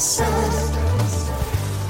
sun.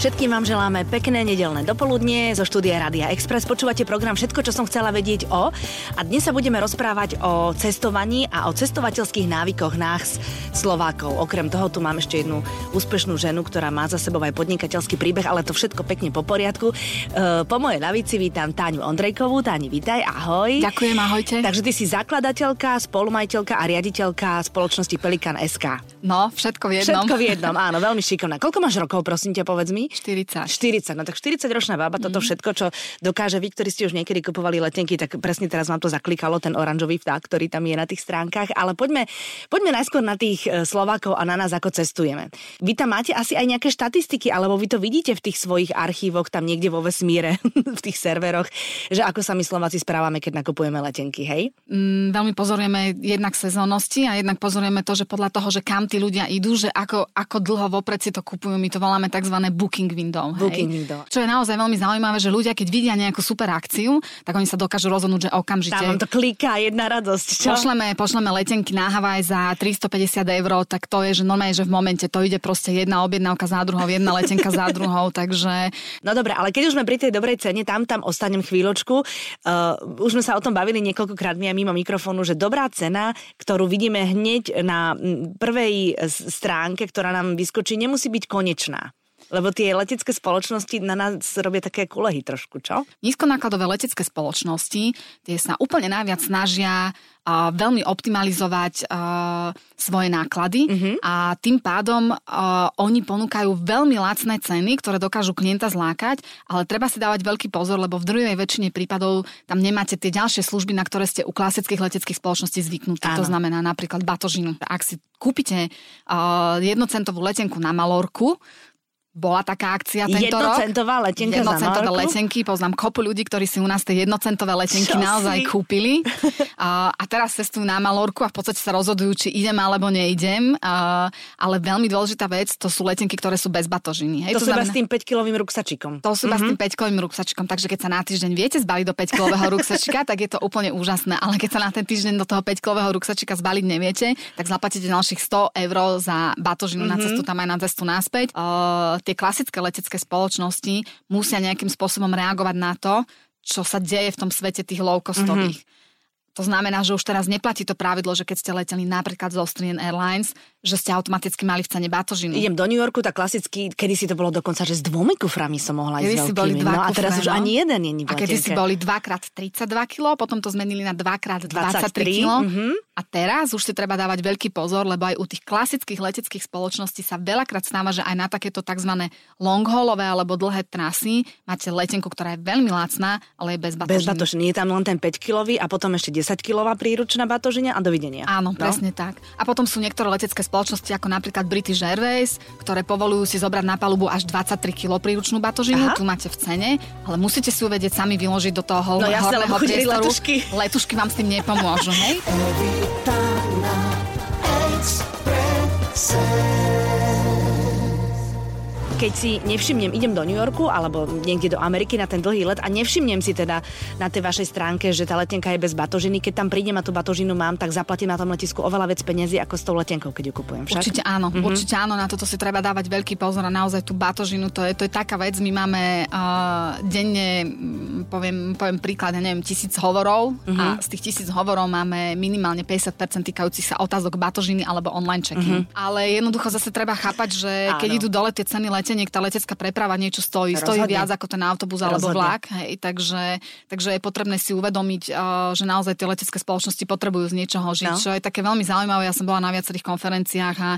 Všetkým vám želáme pekné nedelné dopoludnie zo štúdia Rádia Express. Počúvate program Všetko, čo som chcela vedieť o. A dnes sa budeme rozprávať o cestovaní a o cestovateľských návykoch nás Slovákov. Okrem toho tu mám ešte jednu úspešnú ženu, ktorá má za sebou aj podnikateľský príbeh, ale to všetko pekne po poriadku. E, po mojej lavici vítam Táňu Ondrejkovú. Táni, vítaj, ahoj. Ďakujem, ahojte. Takže ty si zakladateľka, spolumajiteľka a riaditeľka spoločnosti Pelikan SK. No, všetko v jednom. Všetko v jednom, áno, veľmi šikovná. Koľko máš rokov, prosím ťa, povedz mi? 40. 40, no tak 40-ročná baba, toto mm. všetko, čo dokáže vy, ktorí ste už niekedy kupovali letenky, tak presne teraz vám to zaklikalo, ten oranžový vták, ktorý tam je na tých stránkach. Ale poďme, poďme najskôr na tých e, Slovákov a na nás, ako cestujeme. Vy tam máte asi aj nejaké štatistiky, alebo vy to vidíte v tých svojich archívoch, tam niekde vo vesmíre, v tých serveroch, že ako sa my Slováci správame, keď nakupujeme letenky, hej? Mm, veľmi pozorujeme jednak sezónnosti a jednak pozorujeme to, že podľa toho, že kam tí ľudia idú, že ako, ako dlho vopred si to kupujú, my to voláme tzv. booking booking window. Booking hej? window. Čo je naozaj veľmi zaujímavé, že ľudia, keď vidia nejakú super akciu, tak oni sa dokážu rozhodnúť, že okamžite... Tam to kliká, jedna radosť. Čo? Pošleme, pošleme letenky na Havaj za 350 eur, tak to je, že normálne, že v momente to ide proste jedna objednávka za druhou, jedna letenka za druhou, takže... No dobre, ale keď už sme pri tej dobrej cene, tam tam ostanem chvíľočku. Uh, už sme sa o tom bavili niekoľkokrát my mimo mikrofónu, že dobrá cena, ktorú vidíme hneď na prvej stránke, ktorá nám vyskočí, nemusí byť konečná. Lebo tie letecké spoločnosti na nás robia také kulehy trošku, čo? Nízkonákladové letecké spoločnosti, tie sa úplne najviac snažia uh, veľmi optimalizovať uh, svoje náklady uh-huh. a tým pádom uh, oni ponúkajú veľmi lacné ceny, ktoré dokážu klienta zlákať, ale treba si dávať veľký pozor, lebo v druhej väčšine prípadov tam nemáte tie ďalšie služby, na ktoré ste u klasických leteckých spoločností zvyknutí. To znamená napríklad batožinu. Ak si kúpite uh, jednocentovú letenku na Malorku, bola taká akcia tento Jednocentová rok. letenka Jednocentové letenky. Poznám kopu ľudí, ktorí si u nás tie jednocentové letenky Čo naozaj si? kúpili. A, a teraz cestujú na Malorku a v podstate sa rozhodujú, či idem alebo neidem. A, ale veľmi dôležitá vec, to sú letenky, ktoré sú bez batožiny. Hej? To, to sú znamená, s tým 5-kilovým ruksačikom. To sú mm-hmm. s tým 5-kilovým mhm. ruksačikom. Takže keď sa na týždeň viete zbaliť do 5-kilového ruksačika, tak je to úplne úžasné. Ale keď sa na ten týždeň do toho 5-kilového ruksačika zbaliť neviete, tak zaplatíte ďalších 100 eur za batožinu mm-hmm. na mhm. cestu tam aj na cestu naspäť. Uh, tie klasické letecké spoločnosti musia nejakým spôsobom reagovať na to, čo sa deje v tom svete tých low-costových. Mm-hmm. To znamená, že už teraz neplatí to pravidlo, že keď ste leteli napríklad z Austrian Airlines, že ste automaticky mali v cene batožiny. Idem do New Yorku, tak klasicky, kedy si to bolo dokonca, že s dvomi kuframi som mohla kedy ísť si boli dva no, a teraz už ani jeden nie A kedy si boli 2x32 kg, potom to zmenili na 2x23 kg. Mm-hmm. A teraz už si treba dávať veľký pozor, lebo aj u tých klasických leteckých spoločností sa veľakrát stáva, že aj na takéto tzv. long haulové alebo dlhé trasy máte letenku, ktorá je veľmi lacná, ale je bez batožiny. Bez batožiny. Je tam len ten 5-kilový a potom ešte 10-kilová príručná batožina a dovidenia. Áno, no? presne tak. A potom sú niektoré letecké spoločnosti ako napríklad British Airways, ktoré povolujú si zobrať na palubu až 23 kg príručnú batožinu, Aha. tu máte v cene, ale musíte si uvedieť sami vyložiť do toho no, horného priestoru. Letušky. letušky vám s tým nepomôžu, hej? Peta na. Keď si nevšimnem, idem do New Yorku alebo niekde do Ameriky na ten dlhý let a nevšimnem si teda na tej vašej stránke, že tá letenka je bez batožiny, keď tam prídem a tú batožinu mám, tak zaplatím na tom letisku oveľa viac peniazy ako s tou letenkou, keď ju kupujem. Však? Určite áno, mm-hmm. určite áno, na toto si treba dávať veľký pozor a naozaj tú batožinu, to je, to je taká vec, my máme uh, denne, poviem, poviem príklad, ja neviem, tisíc hovorov mm-hmm. a z tých tisíc hovorov máme minimálne 50% týkajúcich sa otázok batožiny alebo online check-in. Mm-hmm. Ale jednoducho zase treba chápať, že áno. keď idú dole tie ceny lete, leteniek tá letecká preprava niečo stojí. Rozhodne. Stojí viac ako ten autobus alebo vlak. Hej, takže, takže je potrebné si uvedomiť, uh, že naozaj tie letecké spoločnosti potrebujú z niečoho žiť, no. čo je také veľmi zaujímavé. Ja som bola na viacerých konferenciách a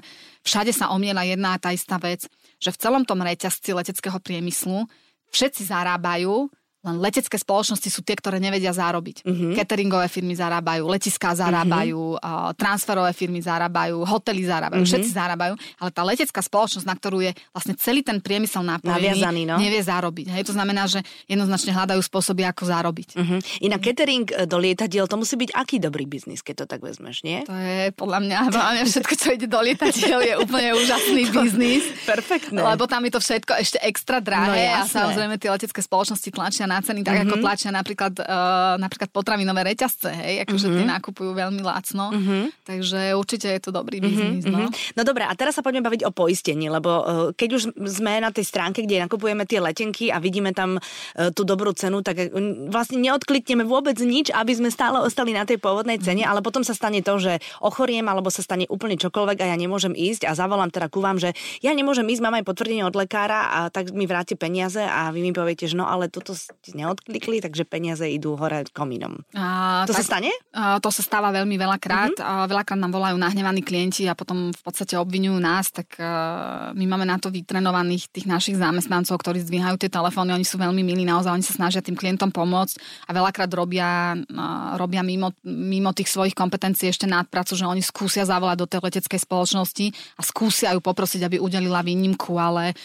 všade sa omiela jedna a tá istá vec, že v celom tom reťazci leteckého priemyslu všetci zarábajú len letecké spoločnosti sú tie, ktoré nevedia zarobiť. Uh-huh. Cateringové firmy zarábajú, letiská zarábajú, uh, transferové firmy zarábajú, hotely zarábajú, uh-huh. všetci zarábajú, ale tá letecká spoločnosť, na ktorú je vlastne celý ten priemysel napojený, no? nevie zarobiť. Hej, to znamená, že jednoznačne hľadajú spôsoby, ako zarobiť. Uh-huh. Inak catering e, do lietadiel, to musí byť aký dobrý biznis, keď to tak vezmeš, nie? To je podľa mňa, mňa všetko, čo ide do lietadiel, je úplne úžasný biznis. Perfektné. Lebo tam je to všetko ešte extra drahé no, a samozrejme tie letecké spoločnosti tlačia na ceny, tak mm-hmm. ako tlačia napríklad, uh, napríklad potravinové reťazce, hej, akože mm-hmm. tie nakupujú veľmi lacno, mm-hmm. takže určite je to dobrý mhm, biznis. Mm-hmm. No. no dobre, a teraz sa poďme baviť o poistení, lebo uh, keď už sme na tej stránke, kde nakupujeme tie letenky a vidíme tam uh, tú dobrú cenu, tak vlastne neodklikneme vôbec nič, aby sme stále ostali na tej pôvodnej cene, mm-hmm. ale potom sa stane to, že ochoriem alebo sa stane úplne čokoľvek a ja nemôžem ísť a zavolám teda ku vám, že ja nemôžem ísť, mám aj potvrdenie od lekára a tak mi vráti peniaze a vy mi poviete, že no ale toto ste neodklikli, takže peniaze idú hore komínom. A, to tak, sa stane? A, to sa stáva veľmi veľakrát. Mm-hmm. A veľakrát nám volajú nahnevaní klienti a potom v podstate obvinujú nás, tak uh, my máme na to vytrenovaných tých našich zamestnancov, ktorí zdvíhajú tie telefóny, oni sú veľmi milí, naozaj oni sa snažia tým klientom pomôcť a veľakrát robia, uh, robia mimo, mimo tých svojich kompetencií ešte nadpracu, že oni skúsia zavolať do tej leteckej spoločnosti a skúsia ju poprosiť, aby udelila výnimku, ale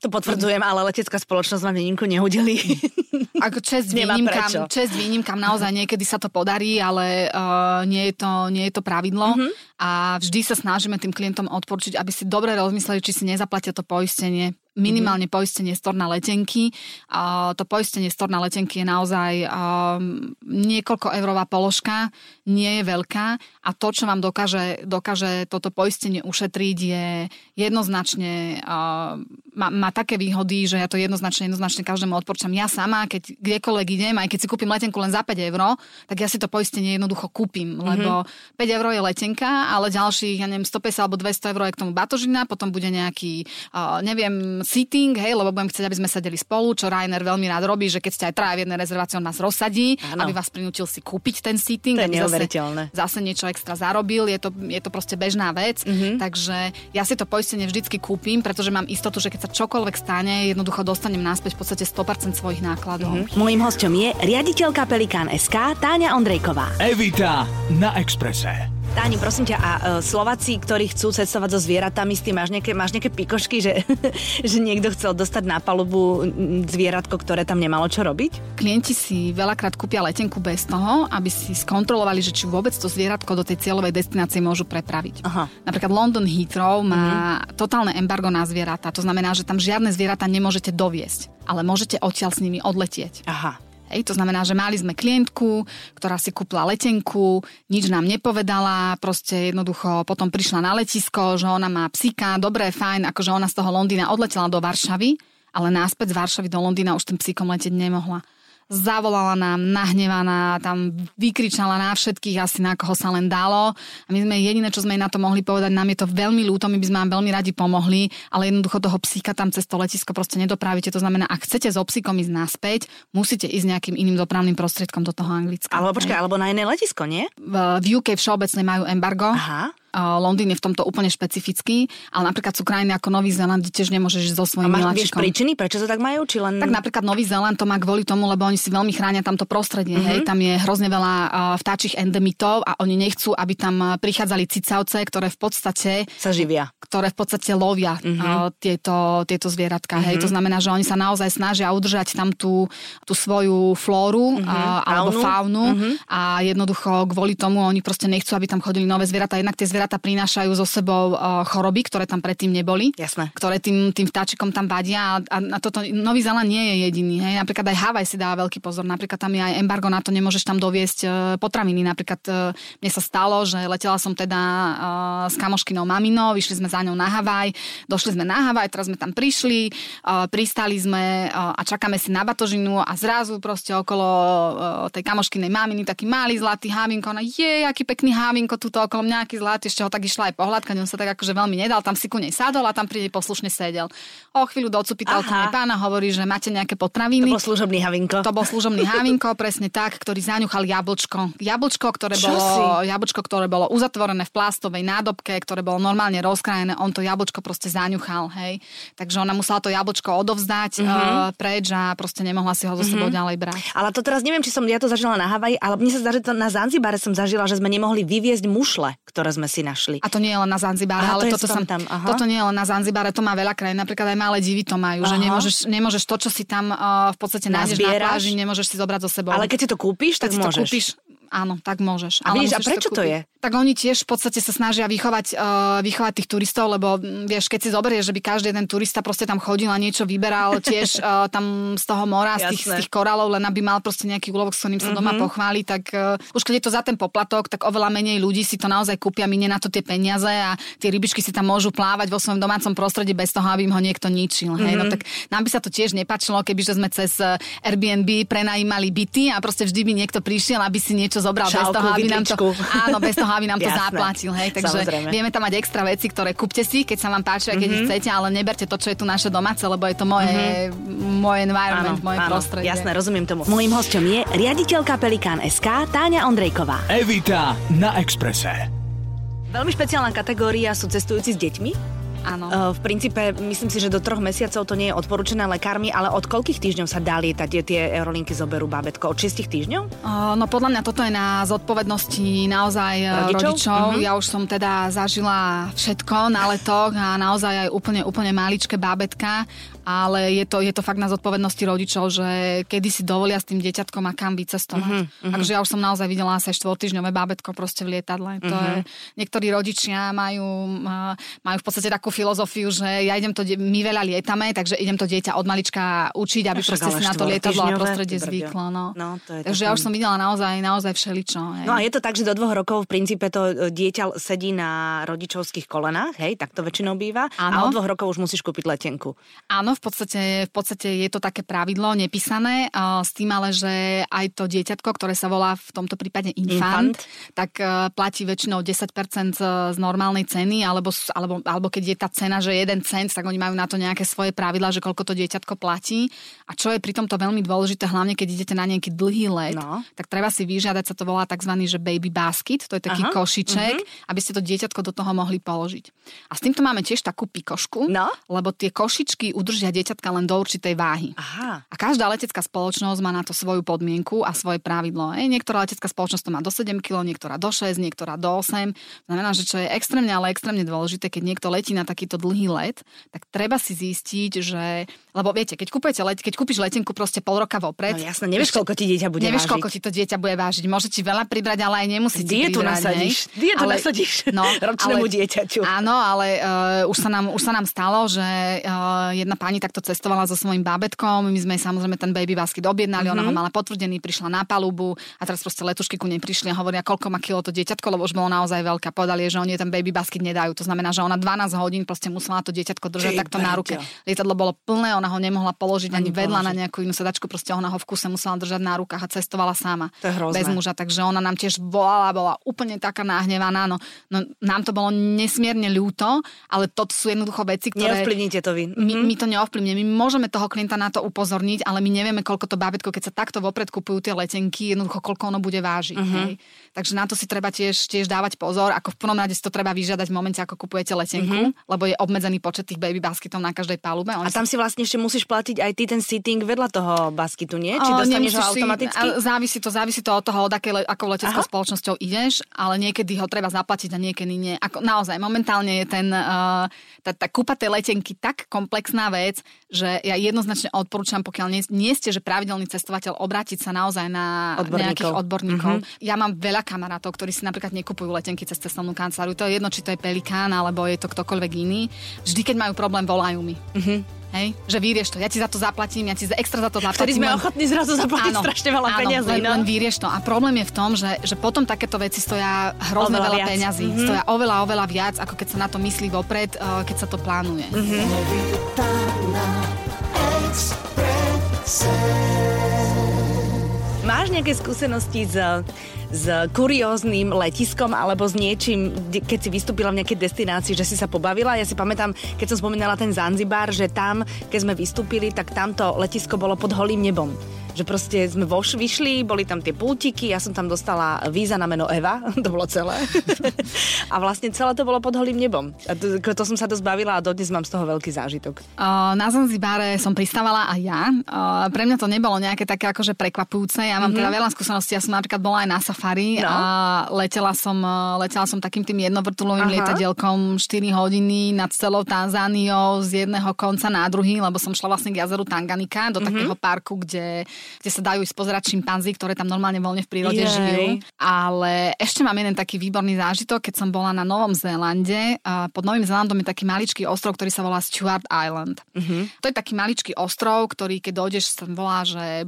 to potvrdzujem, ale letecká spoločnosť vám výnimku neudelí. Ako čest výnimkám, čest výnimkám naozaj niekedy sa to podarí, ale uh, nie, je to, nie je to pravidlo. Uh-huh. A vždy sa snažíme tým klientom odporučiť, aby si dobre rozmysleli, či si nezaplatia to poistenie minimálne mm-hmm. poistenie storna letenky. A to poistenie storna letenky je naozaj um, niekoľko eurová položka, nie je veľká a to, čo vám dokáže, dokáže toto poistenie ušetriť je jednoznačne, uh, má, má také výhody, že ja to jednoznačne, jednoznačne každému odporúčam. Ja sama, keď kdekoľvek idem, aj keď si kúpim letenku len za 5 eur, tak ja si to poistenie jednoducho kúpim, mm-hmm. lebo 5 eur je letenka, ale ďalších, ja neviem, 150 alebo 200 eur je k tomu batožina, potom bude nejaký, uh, neviem, sitting, hej, lebo budem chcieť, aby sme sedeli spolu, čo Rainer veľmi rád robí, že keď ste aj traja v jednej rezervácii, on nás rozsadí, ano. aby vás prinútil si kúpiť ten sitting, to je aby zase, zase niečo extra zarobil, je to, je to proste bežná vec, mm-hmm. takže ja si to poistenie vždycky kúpim, pretože mám istotu, že keď sa čokoľvek stane, jednoducho dostanem naspäť v podstate 100% svojich nákladov. Mm-hmm. Mojím hostom je riaditeľka Pelikán SK Táňa Ondrejková. Evita na Exprese. Táni, prosím ťa, a uh, Slováci, ktorí chcú cestovať so zvieratami, s tým máš nejaké, máš nejaké pikošky, že, že niekto chcel dostať na palubu zvieratko, ktoré tam nemalo čo robiť? Klienti si veľakrát kúpia letenku bez toho, aby si skontrolovali, že či vôbec to zvieratko do tej cieľovej destinácie môžu prepraviť. Aha. Napríklad London Heathrow má mm-hmm. totálne embargo na zvieratá. To znamená, že tam žiadne zvieratá nemôžete doviesť, ale môžete odtiaľ s nimi odletieť. Aha. Hej, to znamená, že mali sme klientku, ktorá si kúpla letenku, nič nám nepovedala, proste jednoducho potom prišla na letisko, že ona má psíka, dobré, fajn, akože ona z toho Londýna odletela do Varšavy, ale náspäť z Varšavy do Londýna už tým psíkom letieť nemohla zavolala nám nahnevaná, tam vykričala na všetkých asi na koho sa len dalo. A my sme jediné, čo sme jej na to mohli povedať, nám je to veľmi ľúto, my by sme vám veľmi radi pomohli, ale jednoducho toho psíka tam cez to letisko proste nedopravíte. To znamená, ak chcete s so psíkom ísť naspäť, musíte ísť nejakým iným dopravným prostriedkom do toho Anglicka. Alebo počkaj, alebo na iné letisko, nie? V, v UK všeobecne majú embargo. Aha. Londýn je v tomto úplne špecifický, ale napríklad sú krajiny ako Nový Zéland, kde tiež nemôžeš so svojím miláčikom. vieš príčiny, prečo to tak majú? Či len... Tak napríklad Nový Zéland to má kvôli tomu, lebo oni si veľmi chránia tamto prostredie. Uh-huh. Hej? Mhm. Tam je hrozne veľa uh, vtáčich endemitov a oni nechcú, aby tam prichádzali cicavce, ktoré v podstate sa živia. Ktoré v podstate lovia uh-huh. uh, tieto, tieto zvieratka. Uh-huh. Hej? To znamená, že oni sa naozaj snažia udržať tam tú, tú svoju flóru uh-huh. uh, alebo faunu uh-huh. a jednoducho kvôli tomu oni proste nechcú, aby tam chodili nové zvieratá. Jednak tie zvieratá prinášajú so sebou uh, choroby, ktoré tam predtým neboli. Jasné. Ktoré tým, tým vtáčikom tam vadia a, a, a toto Nový Zeland nie je jediný. Hej. Napríklad aj Havaj si dáva veľký pozor. Napríklad tam je aj embargo na to, nemôžeš tam doviesť uh, potraviny. Napríklad uh, mne sa stalo, že letela som teda s kamoškinou maminou, vyšli sme za ňou na Havaj, došli sme na Havaj, teraz sme tam prišli, pristali sme a čakáme si na batožinu a zrazu proste okolo tej kamoškinej maminy taký malý zlatý hávinko. Ona je, aký pekný hávinko, tuto okolo mňa, aký zlatý, ešte ho tak išla aj pohľadkať, on sa tak akože veľmi nedal, tam si ku nej sadol a tam pri nej poslušne sedel. O chvíľu docupítal ku nej pána, hovorí, že máte nejaké potraviny. To bol služobný havinko. To bol služobný havinko, presne tak, ktorý zaňuchal jablčko. Jablčko, ktoré Čo bolo, si? jablčko, ktoré bolo uzatvorené v plastovej nádobke, ktoré bolo normálne rozkrajené, on to jablčko proste zaňuchal, hej. Takže ona musela to jablčko odovzdať mm-hmm. uh, preč a proste nemohla si ho zo sebou mm-hmm. ďalej brať. Ale to teraz neviem, či som ja to zažila na Havaji, ale mne sa zdá, že to na Zanzibare som zažila, že sme nemohli vyviezť mušle, ktoré sme si našli. A to nie je len na Zanzibare, ale to toto, sam, tam, aha. toto nie je len na Zanzibare, to má veľa krajín, napríklad aj malé divy to majú, aha. že nemôžeš, nemôžeš to, čo si tam uh, v podstate nájdeš na pláži, nemôžeš si zobrať so sebou. Ale keď si to kúpiš, tak keď môžeš. Si to kúpiš, Áno, tak môžeš. A, ale vidíš, a prečo to, to je? Tak oni tiež v podstate sa snažia vychovať, uh, vychovať tých turistov, lebo m, vieš, keď si zoberieš, že by každý jeden turista proste tam chodil a niečo vyberal tiež uh, tam z toho mora, z tých, z tých korálov, len aby mal proste nejaký úlovok, s ktorým sa mm-hmm. doma pochváli, tak uh, už keď je to za ten poplatok, tak oveľa menej ľudí si to naozaj kúpia, minie na to tie peniaze a tie rybičky si tam môžu plávať vo svojom domácom prostredí bez toho, aby im ho niekto ničil. Mm-hmm. Hej? No mhm. tak nám by sa to tiež nepačilo, kebyže sme cez Airbnb prenajímali byty a proste vždy by niekto prišiel, aby si niečo zobral Šálku, bez toho, aby nám to, áno, bez toho, aby nám to zaplatil. Hej? Takže Samozrejme. vieme tam mať extra veci, ktoré kúpte si, keď sa vám páči a keď mm-hmm. chcete, ale neberte to, čo je tu naše domáce, lebo je to moje, mm-hmm. moje environment, áno, moje áno, prostredie. Jasné, rozumiem tomu. Mojím hostom je riaditeľka Pelikán SK Táňa Ondrejková. Evita na Exprese. Veľmi špeciálna kategória sú cestujúci s deťmi. Áno. V princípe myslím si, že do troch mesiacov to nie je odporúčané lekármi, ale od koľkých týždňov sa dá lietať, tie, tie aerolinky zoberú bábetko? Od 6 týždňov? Uh, no podľa mňa toto je na zodpovednosti naozaj e, rodičov. rodičov. Uh-huh. Ja už som teda zažila všetko na letoch a naozaj aj úplne, úplne maličké bábetka ale je to, je to fakt na zodpovednosti rodičov, že kedy si dovolia s tým dieťatkom a kam vycestovať. Uh-huh, Takže ja už som naozaj videla asi štvortýždňové bábetko proste v lietadle. Uh-huh. To je, niektorí rodičia majú, majú v podstate takú filozofiu, že ja idem to, my veľa lietame, takže idem to dieťa od malička učiť, aby proste si na to lietadlo a prostredie zvyklo. No. No, to je takže ja už som videla naozaj, naozaj všeličo. Hej. No a je to tak, že do dvoch rokov v princípe to e, dieťa sedí na rodičovských kolenách, hej, tak to väčšinou býva. Ano. A od dvoch rokov už musíš kúpiť letenku. Áno, v podstate, v podstate je to také pravidlo nepísané, s tým ale, že aj to dieťatko, ktoré sa volá v tomto prípade infant, infant. tak uh, platí väčšinou 10% z normálnej ceny, alebo, alebo, alebo keď je tá cena, že 1 cent, tak oni majú na to nejaké svoje pravidla, že koľko to dieťatko platí. A čo je pri tomto veľmi dôležité, hlavne keď idete na nejaký dlhý let, no. tak treba si vyžiadať, sa to volá tzv. že baby basket, to je taký Aha. košiček, uh-huh. aby ste to dieťatko do toho mohli položiť. A s týmto máme tiež takú pikošku, no. lebo tie košičky udržia dieťatka len do určitej váhy. Aha. A každá letecká spoločnosť má na to svoju podmienku a svoje pravidlo. Ej, niektorá letecká spoločnosť to má do 7 kg, niektorá do 6, niektorá do 8. Znamená, že čo je extrémne, ale extrémne dôležité, keď niekto letí na takýto dlhý let, tak treba si zistiť, že... Lebo viete, keď, kúpete let, keď kúpiš letenku proste pol roka vopred... No jasne, nevieš, koľko ti dieťa bude nevieš, vážiť. koľko ti to dieťa bude vážiť. Môže ti veľa pribrať, ale aj nemusí Dietu pribrať, nasadíš. Dietu ale, nasadíš no, ročnému ale, dieťaťu. Áno, ale uh, už, sa nám, už sa nám stalo, že uh, jedna pani takto cestovala so svojím bábetkom. My sme samozrejme ten baby basket objednali, mm-hmm. ona ho mhm. mala potvrdený, prišla na palubu a teraz proste letušky ku nej prišli a hovoria, koľko má kilo to dieťatko, lebo už bolo naozaj veľká. Povedali, že oni ten baby basket nedajú. To znamená, že ona 12 hodín proste musela to dieťatko držať Či takto na ruke. Lietadlo bolo plné, ona ho nemohla položiť ani, ani vedľa na nejakú inú sedačku, proste ona ho v kuse musela držať na rukách a cestovala sama. Bez muža, takže ona nám tiež volala, bola úplne taká nahnevaná. No, no nám to bolo nesmierne ľúto, ale to sú jednoducho veci, ktoré... Neovplyvníte to vy. My, my to neovplyvníme. My môžeme toho klienta na to upozorniť, ale my nevieme, koľko to bábetko, keď sa takto vopred kupujú tie letenky, jednoducho koľko ono bude vážiť. Uh-huh. Hej. Takže na to si treba tiež, tiež dávať pozor. Ako v prvom rade si to treba vyžiadať v momente, ako kupujete letenku, uh-huh. lebo je obmedzený počet tých baby basketov na každej palube. Oni a tam si vlastne ešte musíš platiť aj ty ten sitting vedľa toho basketu, nie? Či o, dostaneš ho automaticky? Si, závisí to, závisí to od toho, od akej, akou leteckou spoločnosťou ideš, ale niekedy ho treba zaplatiť a niekedy nie. Ako, naozaj, momentálne je ten, uh, tá, tá kúpa tej letenky tak komplexná vec, že ja jednoznačne odporúčam, pokiaľ nie, nie ste, že pravidelný cestovateľ, obrátiť sa naozaj na odborníkov. nejakých odborníkov. Mm-hmm. Ja mám veľa kamarátov, ktorí si napríklad nekupujú letenky cez cestovnú kanceláriu. To je jedno, či to je Pelikán, alebo je to ktokoľvek iný. Vždy, keď majú problém, volajú mi. Mm-hmm. Hej? Že vyrieš to, ja ti za to zaplatím, ja ti za extra za to zaplatím. Vtedy sme len... ochotní zrazu zaplatiť áno, strašne veľa áno, peniazí. Len, no? len vyrieš to. A problém je v tom, že, že potom takéto veci stoja hrozne oveľa veľa viac. peňazí. Mm-hmm. Stoja oveľa, oveľa viac, ako keď sa na to myslí vopred, uh, keď sa to plánuje. Mm-hmm. Máš nejaké skúsenosti s s kurióznym letiskom alebo s niečím, keď si vystúpila v nejakej destinácii, že si sa pobavila. Ja si pamätám, keď som spomínala ten Zanzibar, že tam, keď sme vystúpili, tak tamto letisko bolo pod holým nebom že proste sme voš, vyšli, boli tam tie pultiky, ja som tam dostala víza na meno Eva, to bolo celé. a vlastne celé to bolo pod holým nebom. A to, to som sa to zbavila a dodnes mám z toho veľký zážitok. Uh, na Zanzibáre som pristávala aj ja. Uh, pre mňa to nebolo nejaké také akože prekvapujúce. Ja mám mm-hmm. teda veľa skúseností. Ja som napríklad bola aj na safari no. a letela som, letela som takým tým jednovrtulovým Aha. lietadielkom 4 hodiny nad celou Tanzániou z jedného konca na druhý, lebo som šla vlastne k jazeru Tanganika do mm-hmm. takého parku, kde kde sa dajú ísť pozerať šimpanzy, ktoré tam normálne voľne v prírode Jej. žijú. Ale ešte mám jeden taký výborný zážitok, keď som bola na Novom Zélande. Pod Novým Zélandom je taký maličký ostrov, ktorý sa volá Stewart Island. Mhm. To je taký maličký ostrov, ktorý keď dojdeš, sa volá, že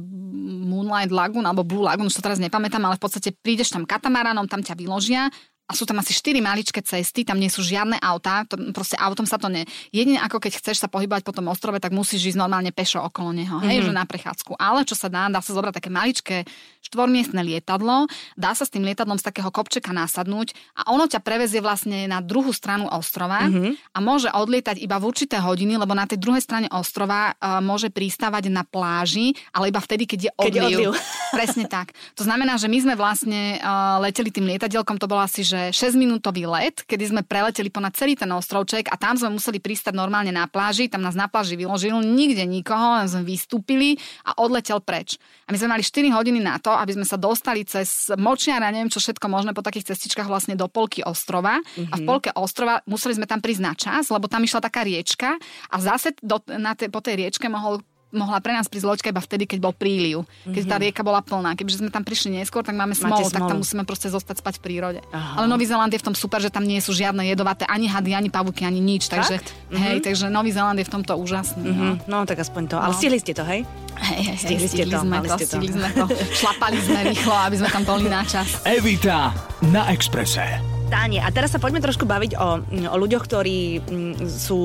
Moonlight Lagoon alebo Blue Lagoon, už to teraz nepamätám, ale v podstate prídeš tam katamaranom, tam ťa vyložia a sú tam asi 4 maličké cesty, tam nie sú žiadne autá, to, proste autom sa to ne... Jedine ako keď chceš sa pohybovať po tom ostrove, tak musíš ísť normálne pešo okolo neho, hej, Mhm. že na prechádzku. Ale čo sa dá, dá sa zobrať také maličké štvormiestne lietadlo, dá sa s tým lietadlom z takého kopčeka nasadnúť a ono ťa prevezie vlastne na druhú stranu ostrova Mhm. a môže odlietať iba v určité hodiny, lebo na tej druhej strane ostrova uh, môže pristávať na pláži, ale iba vtedy, keď je Keď je odliv. odliv. Presne tak. To znamená, že my sme vlastne uh, leteli tým lietadielkom, to bol asi že 6-minútový let, kedy sme preleteli ponad celý ten ostrovček a tam sme museli pristať normálne na pláži, tam nás na pláži vyložil, nikde nikoho, len sme vystúpili a odletel preč. A my sme mali 4 hodiny na to, aby sme sa dostali cez močiara, neviem čo všetko možné po takých cestičkách vlastne do polky ostrova. Mm-hmm. A v polke ostrova museli sme tam prísť na čas, lebo tam išla taká riečka a zase do, na te, po tej riečke mohol mohla pre nás prísť loďka iba vtedy, keď bol príliv, keď tá rieka bola plná. Keďže sme tam prišli neskôr, tak máme smolu, tak tam musíme proste zostať spať v prírode. Aha. Ale Nový Zeland je v tom super, že tam nie sú žiadne jedovaté ani hady, ani pavúky, ani nič. Takže, Fakt? hej, takže Nový Zeland je v tomto úžasný. No. Mhm. No, tak aspoň to. Ale No. stihli ste to, hej? Hej, hej, Stihli hej, ste to, sme to, ste to. stihli sme to. Šlapali sme rýchlo, aby sme tam boli na čas. Evita na Exprese. Táne, a teraz sa poďme trošku baviť o, mm, o ľuďoch, ktorí mm, sú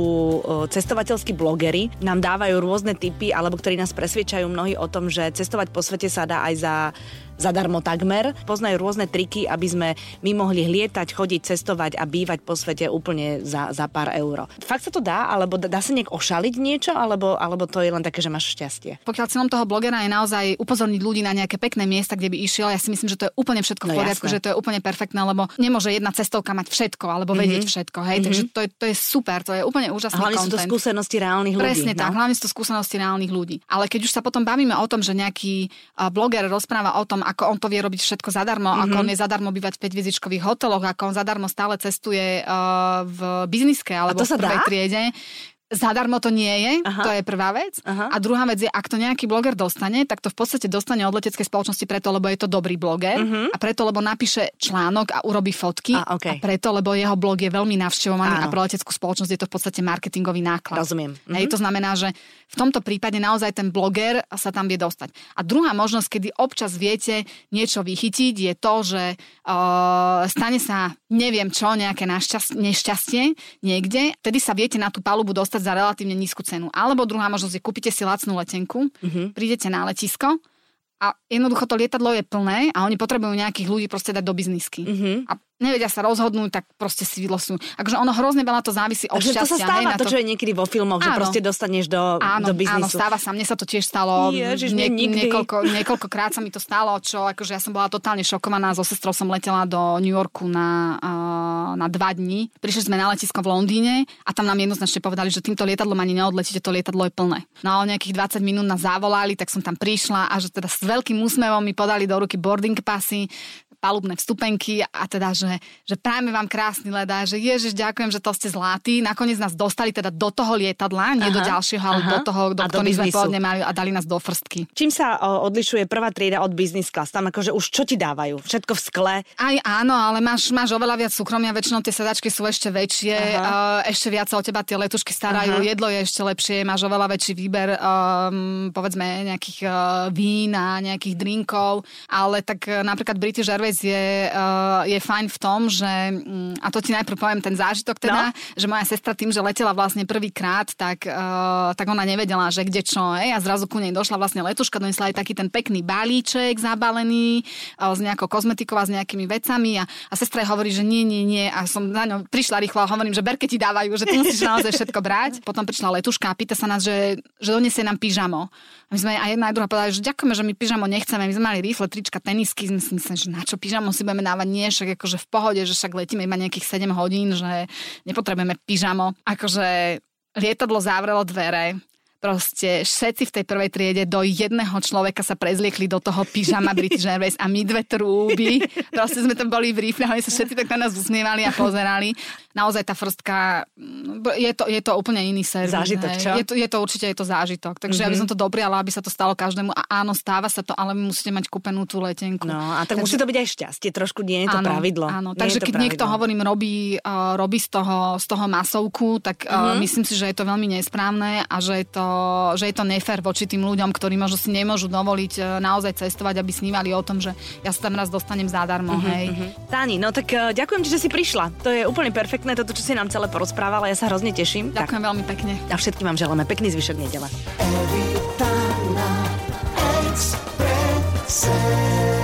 cestovateľskí blogery, nám dávajú rôzne typy, alebo ktorí nás presvedčajú mnohí o tom, že cestovať po svete sa dá aj za zadarmo takmer. Poznajú rôzne triky, aby sme my mohli lietať, chodiť, cestovať a bývať po svete úplne za, za pár euro. Fakt sa to dá? Alebo dá sa nejak ošaliť niečo? Alebo, alebo to je len také, že máš šťastie? Pokiaľ cieľom toho blogera je naozaj upozorniť ľudí na nejaké pekné miesta, kde by išiel, ja si myslím, že to je úplne všetko v No poriadku, jasné. že to je úplne perfektné, lebo nemôže jedna cestovka mať všetko alebo vedieť všetko, hej, takže to je, to je super, to je úplne A úžasný hlavne sú to content. skúsenosti reálnych ľudí. Presne tak, no? hlavne sú to skúsenosti reálnych ľudí. Ale keď už sa potom bavíme o tom, že nejaký bloger rozpráva o tom, ako on to vie robiť všetko zadarmo, mm-hmm. ako Mhm. on je zadarmo bývať v 5 hoteloch, ako on zadarmo stále cestuje uh, v bizniske alebo v prvej dá? triede. Zadarmo to nie je, Aha. to je prvá vec. Aha. A druhá vec je, ak to nejaký bloger dostane, tak to v podstate dostane od leteckej spoločnosti preto, lebo je to dobrý bloger a preto, lebo napíše článok a urobí fotky Mhm. A, okej. a preto, lebo jeho blog je veľmi navštevovaný Áno. a pre leteckú spoločnosť je to v podstate marketingový náklad. Rozumiem. Hej, to znamená, že v tomto prípade naozaj ten bloger sa tam vie dostať. A druhá možnosť, kedy občas viete niečo vychytiť, je to, že uh, stane sa neviem čo, nejaké nešťastie niekde, vtedy sa viete na tú palubu dostať za relatívne nízku cenu. Alebo druhá možnosť je, kúpite si lacnú letenku, prídete na letisko a jednoducho to lietadlo je plné a oni potrebujú nejakých ľudí proste dať do biznisky. A nevedia sa rozhodnúť, tak proste si vylosujú. Akože ono hrozne veľa to závisí od Takže to sa šťastia. stáva, hej, na to, čo je niekedy vo filmoch, že Áno. proste dostaneš do, Áno, do áno, biznisu. stáva sa. Mne sa to tiež stalo. Ježiš, mne nikdy. niekoľko, niekoľkokrát sa mi to stalo, čo akože ja som bola totálne šokovaná. So sestrou som letela do New Yorku na, uh, na dva dní. Prišli sme na letisko v Londýne a tam nám jednoznačne povedali, že týmto lietadlom ani neodletíte, to lietadlo je plné. No a o nejakých 20 minút nás zavolali, tak som tam prišla a že teda s veľkým úsmevom mi podali do ruky boarding passy, palubné vstupenky a teda, že, že prajeme vám krásny let a že ježiš, ďakujem, že to ste zlatí. Nakoniec nás dostali teda do toho lietadla, nie Aha, do ďalšieho, ale aha. do toho, do ktorých sme pôvodne mali a dali nás do frstky. Čím sa o, odlišuje prvá trieda od business class? Tam akože už čo ti dávajú? Všetko v skle? Aj áno, ale máš, máš oveľa viac súkromia, väčšinou tie sedačky sú ešte väčšie, uh, ešte viac sa o teba tie letušky starajú, Aha. jedlo je ešte lepšie, máš oveľa väčší výber, um, povedzme, nejakých uh, vín a nejakých drinkov, ale tak uh, napríklad British Airways je, uh, je fajn v tom, že, um, a to ti najprv poviem ten zážitok teda, no. že moja sestra tým, že letela vlastne prvýkrát, tak, uh, tak ona nevedela, že kde čo, hej, a zrazu ku nej došla vlastne letuška, donesla aj taký ten pekný balíček zabalený uh, s nejakou kozmetikou a s nejakými vecami a, a sestra hovorí, že nie, nie, nie a som za ňou prišla rýchlo a hovorím, že berke ti dávajú, že ty musíš naozaj všetko brať. Potom prišla letuška a pýta sa nás, že, že donesie nám pyžamo. A my sme aj jedna aj druhá povedali, že ďakujeme, že my pyžamo nechceme. My sme mali rýchle trička, tenisky, sme si mysleli, že na čo pyžamo si budeme dávať, nie, však akože v pohode, že však letíme iba nejakých 7 hodín, že nepotrebujeme pyžamo. Akože lietadlo zavrelo dvere, proste všetci v tej prvej triede do jedného človeka sa prezliekli do toho pyžama British Airways a my dve trúby. Proste sme tam boli v rifle oni sa všetci tak na nás usmievali a pozerali. Naozaj tá frstka, mm, je to, je to úplne iný servis. Zážitok, čo? Je to, je to určite je to zážitok. Takže mm-hmm. ja by som to dopriala, aby sa to stalo každému. A áno, stáva sa to, ale musíte mať kúpenú tú letenku. No a tak takže... musí to byť aj šťastie, trošku nie je to áno, pravidlo. Áno, takže keď pravidlo. niekto hovorím, robí, uh, robí z, toho, z toho masovku, tak uh, mm-hmm. myslím si, že je to veľmi nesprávne a že je to, že je to nefér voči tým ľuďom, ktorí možno si nemôžu dovoliť e, naozaj cestovať, aby snívali o tom, že ja sa tam raz dostanem zadarmo. Uh-huh, hej. Uh-huh. Táni, no tak e, ďakujem ti, že si prišla. To je úplne perfektné, toto, čo si nám celé porozprávala. Ja sa hrozne teším. Ďakujem tak. veľmi pekne. A všetkým vám želáme pekný zvyšok nedele. Evita na Expresse.